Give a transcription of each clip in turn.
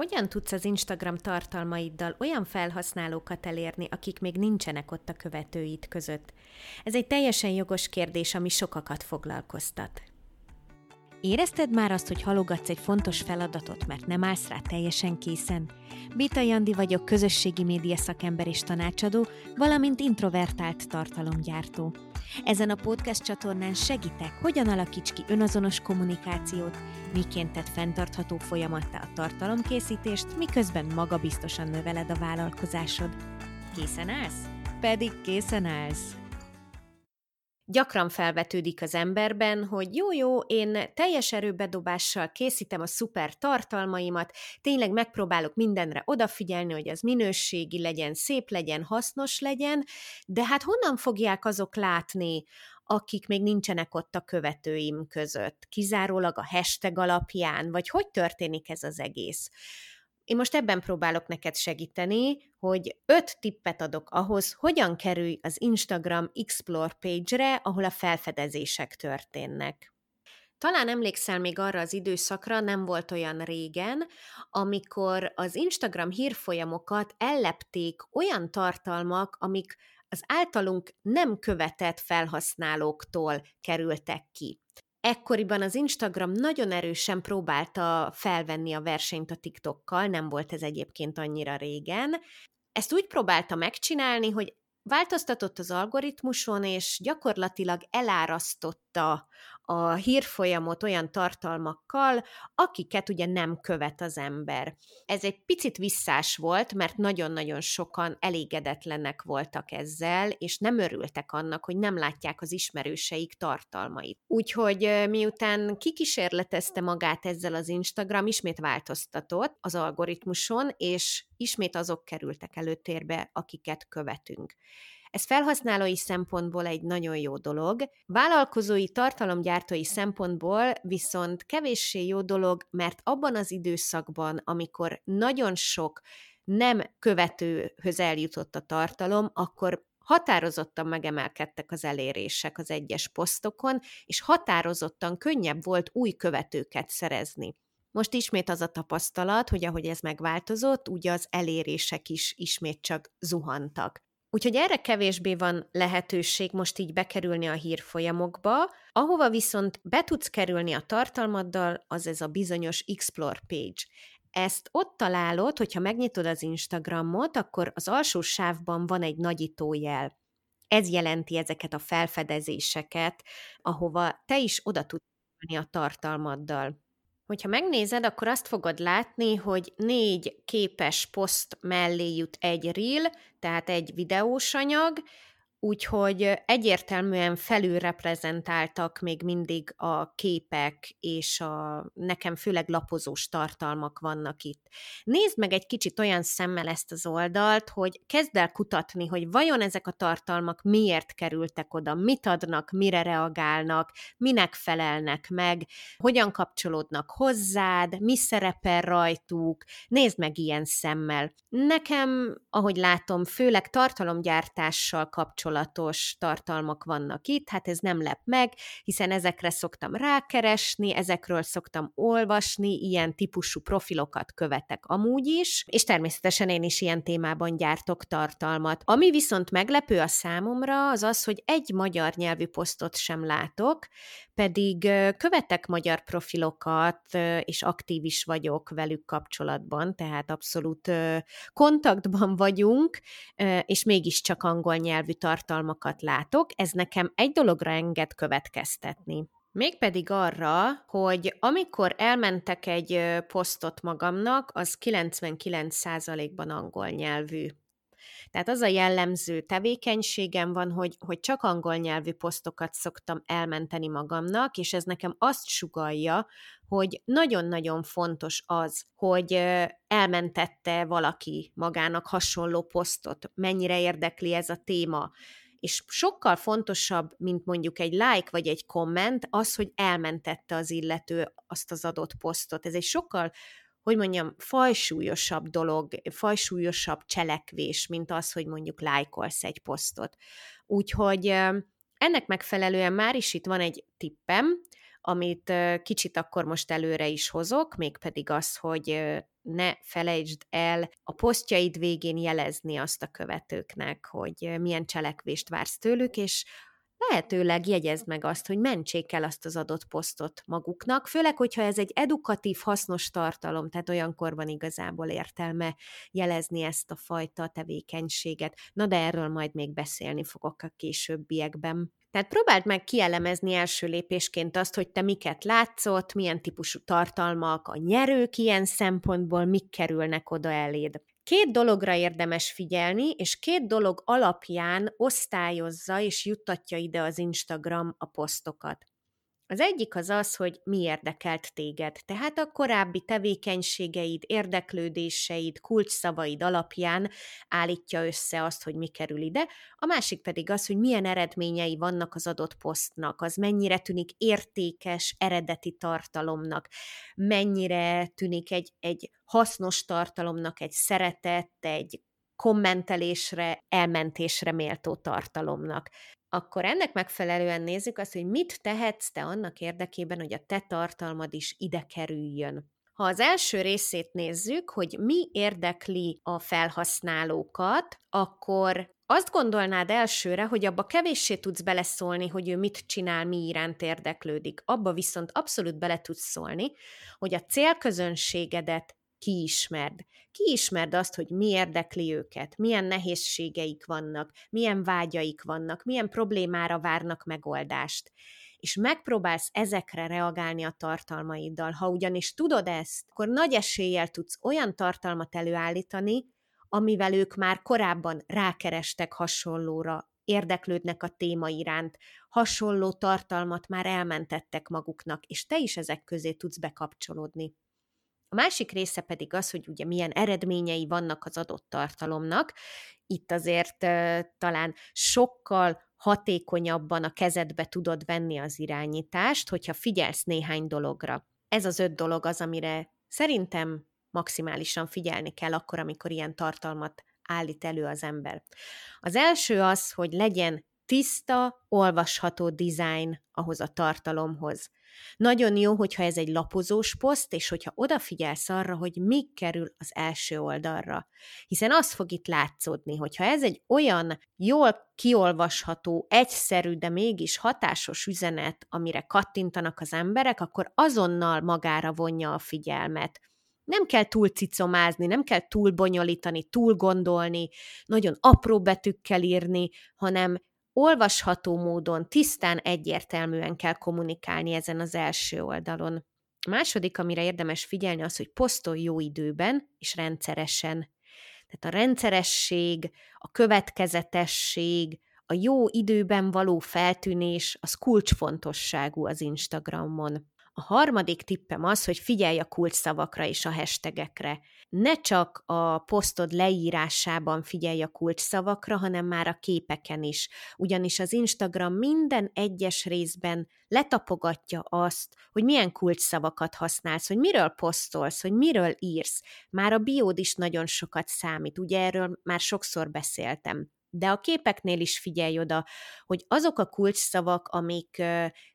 Hogyan tudsz az Instagram tartalmaiddal olyan felhasználókat elérni, akik még nincsenek ott a követőid között? Ez egy teljesen jogos kérdés, ami sokakat foglalkoztat. Érezted már azt, hogy halogatsz egy fontos feladatot, mert nem állsz rá teljesen készen? Bita Jandi vagyok, közösségi média szakember és tanácsadó, valamint introvertált tartalomgyártó. Ezen a podcast csatornán segítek, hogyan alakíts ki önazonos kommunikációt, miként tett fenntartható folyamattá a tartalomkészítést, miközben magabiztosan növeled a vállalkozásod. Készen állsz? Pedig készen állsz! Gyakran felvetődik az emberben, hogy jó-jó, én teljes erőbedobással készítem a szuper tartalmaimat, tényleg megpróbálok mindenre odafigyelni, hogy az minőségi legyen, szép legyen, hasznos legyen, de hát honnan fogják azok látni, akik még nincsenek ott a követőim között? Kizárólag a hashtag alapján, vagy hogy történik ez az egész? Én most ebben próbálok neked segíteni, hogy öt tippet adok ahhoz, hogyan kerülj az Instagram Explore page-re, ahol a felfedezések történnek. Talán emlékszel még arra az időszakra, nem volt olyan régen, amikor az Instagram hírfolyamokat ellepték olyan tartalmak, amik az általunk nem követett felhasználóktól kerültek ki. Ekkoriban az Instagram nagyon erősen próbálta felvenni a versenyt a TikTokkal, nem volt ez egyébként annyira régen. Ezt úgy próbálta megcsinálni, hogy változtatott az algoritmuson, és gyakorlatilag elárasztotta a hírfolyamot olyan tartalmakkal, akiket ugye nem követ az ember. Ez egy picit visszás volt, mert nagyon-nagyon sokan elégedetlenek voltak ezzel, és nem örültek annak, hogy nem látják az ismerőseik tartalmait. Úgyhogy miután kikísérletezte magát ezzel az Instagram, ismét változtatott az algoritmuson, és ismét azok kerültek előtérbe, akiket követünk. Ez felhasználói szempontból egy nagyon jó dolog, vállalkozói tartalomgyártói szempontból viszont kevéssé jó dolog, mert abban az időszakban, amikor nagyon sok nem követőhöz eljutott a tartalom, akkor határozottan megemelkedtek az elérések az egyes posztokon, és határozottan könnyebb volt új követőket szerezni. Most ismét az a tapasztalat, hogy ahogy ez megváltozott, úgy az elérések is ismét csak zuhantak. Úgyhogy erre kevésbé van lehetőség most így bekerülni a hírfolyamokba, ahova viszont be tudsz kerülni a tartalmaddal, az ez a bizonyos Explore page. Ezt ott találod, hogyha megnyitod az Instagramot, akkor az alsó sávban van egy nagyítójel. Ez jelenti ezeket a felfedezéseket, ahova te is oda tudsz a tartalmaddal. Hogyha megnézed, akkor azt fogod látni, hogy négy képes poszt mellé jut egy reel, tehát egy videós anyag, úgyhogy egyértelműen felülreprezentáltak még mindig a képek, és a nekem főleg lapozós tartalmak vannak itt. Nézd meg egy kicsit olyan szemmel ezt az oldalt, hogy kezd el kutatni, hogy vajon ezek a tartalmak miért kerültek oda, mit adnak, mire reagálnak, minek felelnek meg, hogyan kapcsolódnak hozzád, mi szerepel rajtuk, nézd meg ilyen szemmel. Nekem, ahogy látom, főleg tartalomgyártással kapcsolatban kapcsolatos tartalmak vannak itt, hát ez nem lep meg, hiszen ezekre szoktam rákeresni, ezekről szoktam olvasni, ilyen típusú profilokat követek amúgy is, és természetesen én is ilyen témában gyártok tartalmat. Ami viszont meglepő a számomra, az az, hogy egy magyar nyelvű posztot sem látok, pedig követek magyar profilokat, és aktív is vagyok velük kapcsolatban, tehát abszolút kontaktban vagyunk, és mégiscsak angol nyelvű tartalmakat látok. Ez nekem egy dologra enged következtetni. Mégpedig arra, hogy amikor elmentek egy posztot magamnak, az 99%-ban angol nyelvű tehát az a jellemző tevékenységem van, hogy, hogy csak angol nyelvű posztokat szoktam elmenteni magamnak, és ez nekem azt sugalja, hogy nagyon-nagyon fontos az, hogy elmentette valaki magának hasonló posztot, mennyire érdekli ez a téma, és sokkal fontosabb, mint mondjuk egy like vagy egy komment, az, hogy elmentette az illető azt az adott posztot. Ez egy sokkal hogy mondjam, fajsúlyosabb dolog, fajsúlyosabb cselekvés, mint az, hogy mondjuk lájkolsz egy posztot. Úgyhogy ennek megfelelően már is itt van egy tippem, amit kicsit akkor most előre is hozok, mégpedig az, hogy ne felejtsd el a posztjaid végén jelezni azt a követőknek, hogy milyen cselekvést vársz tőlük, és lehetőleg jegyezd meg azt, hogy mentsék el azt az adott posztot maguknak, főleg, hogyha ez egy edukatív, hasznos tartalom, tehát olyankor van igazából értelme jelezni ezt a fajta tevékenységet. Na de erről majd még beszélni fogok a későbbiekben. Tehát próbáld meg kielemezni első lépésként azt, hogy te miket látszott, milyen típusú tartalmak, a nyerők ilyen szempontból, mik kerülnek oda eléd. Két dologra érdemes figyelni, és két dolog alapján osztályozza és juttatja ide az Instagram a posztokat. Az egyik az az, hogy mi érdekelt téged, tehát a korábbi tevékenységeid, érdeklődéseid, kulcsszavaid alapján állítja össze azt, hogy mi kerül ide, a másik pedig az, hogy milyen eredményei vannak az adott posztnak, az mennyire tűnik értékes, eredeti tartalomnak, mennyire tűnik egy, egy hasznos tartalomnak, egy szeretett, egy kommentelésre, elmentésre méltó tartalomnak akkor ennek megfelelően nézzük azt, hogy mit tehetsz te annak érdekében, hogy a te tartalmad is ide kerüljön. Ha az első részét nézzük, hogy mi érdekli a felhasználókat, akkor azt gondolnád elsőre, hogy abba kevéssé tudsz beleszólni, hogy ő mit csinál, mi iránt érdeklődik. Abba viszont abszolút bele tudsz szólni, hogy a célközönségedet kiismerd. Kiismerd azt, hogy mi érdekli őket, milyen nehézségeik vannak, milyen vágyaik vannak, milyen problémára várnak megoldást és megpróbálsz ezekre reagálni a tartalmaiddal. Ha ugyanis tudod ezt, akkor nagy eséllyel tudsz olyan tartalmat előállítani, amivel ők már korábban rákerestek hasonlóra, érdeklődnek a téma iránt, hasonló tartalmat már elmentettek maguknak, és te is ezek közé tudsz bekapcsolódni. A másik része pedig az, hogy ugye milyen eredményei vannak az adott tartalomnak. Itt azért talán sokkal hatékonyabban a kezedbe tudod venni az irányítást, hogyha figyelsz néhány dologra. Ez az öt dolog az, amire szerintem maximálisan figyelni kell akkor, amikor ilyen tartalmat állít elő az ember. Az első az, hogy legyen tiszta, olvasható design ahhoz a tartalomhoz. Nagyon jó, hogyha ez egy lapozós poszt, és hogyha odafigyelsz arra, hogy mi kerül az első oldalra. Hiszen az fog itt látszódni, hogyha ez egy olyan jól kiolvasható, egyszerű, de mégis hatásos üzenet, amire kattintanak az emberek, akkor azonnal magára vonja a figyelmet nem kell túl cicomázni, nem kell túl bonyolítani, túl gondolni, nagyon apró betűkkel írni, hanem olvasható módon, tisztán, egyértelműen kell kommunikálni ezen az első oldalon. Második, amire érdemes figyelni, az, hogy posztolj jó időben és rendszeresen. Tehát a rendszeresség, a következetesség, a jó időben való feltűnés, az kulcsfontosságú az Instagramon. A harmadik tippem az, hogy figyelj a kulcsszavakra és a hashtagekre. Ne csak a posztod leírásában figyelj a kulcsszavakra, hanem már a képeken is. Ugyanis az Instagram minden egyes részben letapogatja azt, hogy milyen kulcsszavakat használsz, hogy miről posztolsz, hogy miről írsz. Már a biód is nagyon sokat számít, ugye erről már sokszor beszéltem. De a képeknél is figyelj oda, hogy azok a kulcsszavak, amik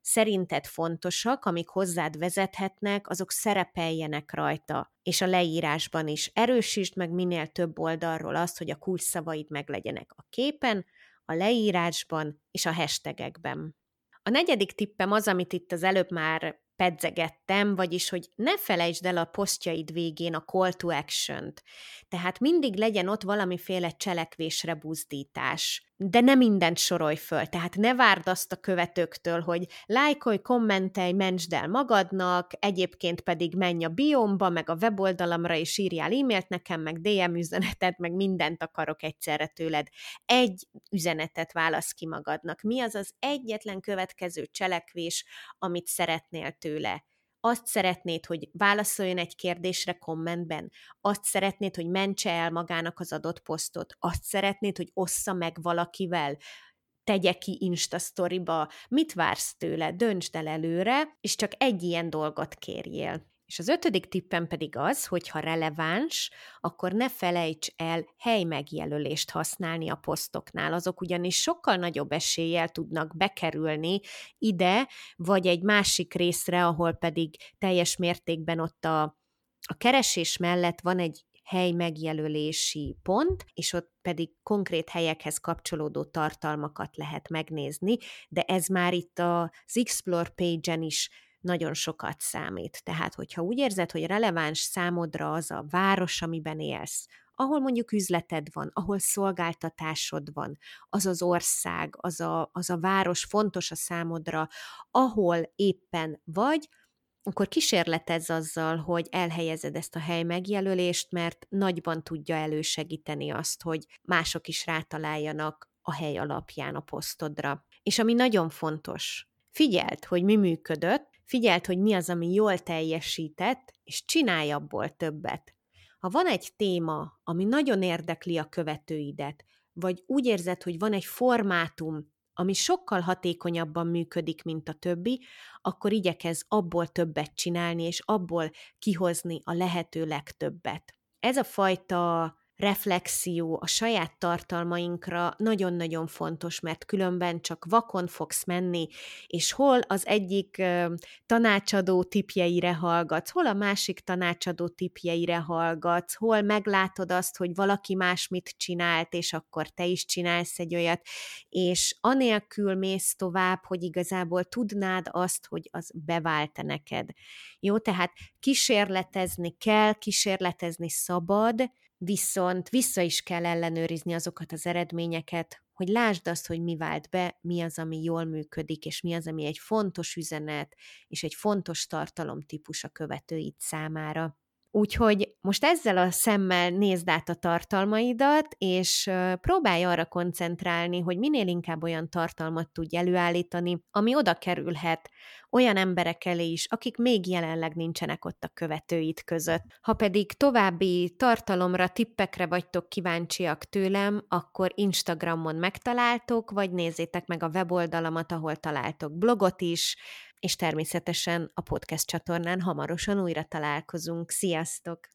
szerinted fontosak, amik hozzád vezethetnek, azok szerepeljenek rajta, és a leírásban is. Erősítsd meg minél több oldalról azt, hogy a kulcsszavaid meglegyenek a képen, a leírásban és a hashtagekben. A negyedik tippem az, amit itt az előbb már pedzegettem, vagyis, hogy ne felejtsd el a posztjaid végén a call to action-t. Tehát mindig legyen ott valamiféle cselekvésre buzdítás de nem mindent sorolj föl, tehát ne várd azt a követőktől, hogy lájkolj, kommentelj, mentsd el magadnak, egyébként pedig menj a biomba, meg a weboldalamra, és írjál e-mailt nekem, meg DM üzenetet, meg mindent akarok egyszerre tőled. Egy üzenetet válasz ki magadnak. Mi az az egyetlen következő cselekvés, amit szeretnél tőle? Azt szeretnéd, hogy válaszoljon egy kérdésre kommentben, azt szeretnéd, hogy mentse el magának az adott posztot, azt szeretnéd, hogy ossza meg valakivel, tegye ki Insta sztoriba, mit vársz tőle, döntsd el előre, és csak egy ilyen dolgot kérjél. És az ötödik tippem pedig az, hogy ha releváns, akkor ne felejts el helymegjelölést használni a posztoknál. Azok ugyanis sokkal nagyobb eséllyel tudnak bekerülni ide, vagy egy másik részre, ahol pedig teljes mértékben ott a, a keresés mellett van egy hely megjelölési pont, és ott pedig konkrét helyekhez kapcsolódó tartalmakat lehet megnézni, de ez már itt az Explore page-en is nagyon sokat számít. Tehát, hogyha úgy érzed, hogy releváns számodra az a város, amiben élsz, ahol mondjuk üzleted van, ahol szolgáltatásod van, az az ország, az a, az a város fontos a számodra, ahol éppen vagy, akkor kísérletezz azzal, hogy elhelyezed ezt a hely megjelölést, mert nagyban tudja elősegíteni azt, hogy mások is rátaláljanak a hely alapján a posztodra. És ami nagyon fontos, figyeld, hogy mi működött, figyeld, hogy mi az, ami jól teljesített, és csinálj abból többet. Ha van egy téma, ami nagyon érdekli a követőidet, vagy úgy érzed, hogy van egy formátum, ami sokkal hatékonyabban működik, mint a többi, akkor igyekez abból többet csinálni, és abból kihozni a lehető legtöbbet. Ez a fajta reflexió a saját tartalmainkra nagyon-nagyon fontos, mert különben csak vakon fogsz menni, és hol az egyik tanácsadó tipjeire hallgatsz, hol a másik tanácsadó tipjeire hallgatsz, hol meglátod azt, hogy valaki más mit csinált, és akkor te is csinálsz egy olyat, és anélkül mész tovább, hogy igazából tudnád azt, hogy az bevált neked. Jó, tehát kísérletezni kell, kísérletezni szabad, viszont vissza is kell ellenőrizni azokat az eredményeket, hogy lásd azt, hogy mi vált be, mi az, ami jól működik, és mi az, ami egy fontos üzenet, és egy fontos tartalomtípus a követőid számára. Úgyhogy most ezzel a szemmel nézd át a tartalmaidat, és próbálj arra koncentrálni, hogy minél inkább olyan tartalmat tudj előállítani, ami oda kerülhet olyan emberek elé is, akik még jelenleg nincsenek ott a követőit között. Ha pedig további tartalomra, tippekre vagytok kíváncsiak tőlem, akkor Instagramon megtaláltok, vagy nézzétek meg a weboldalamat, ahol találtok blogot is, és természetesen a podcast csatornán hamarosan újra találkozunk. Sziasztok!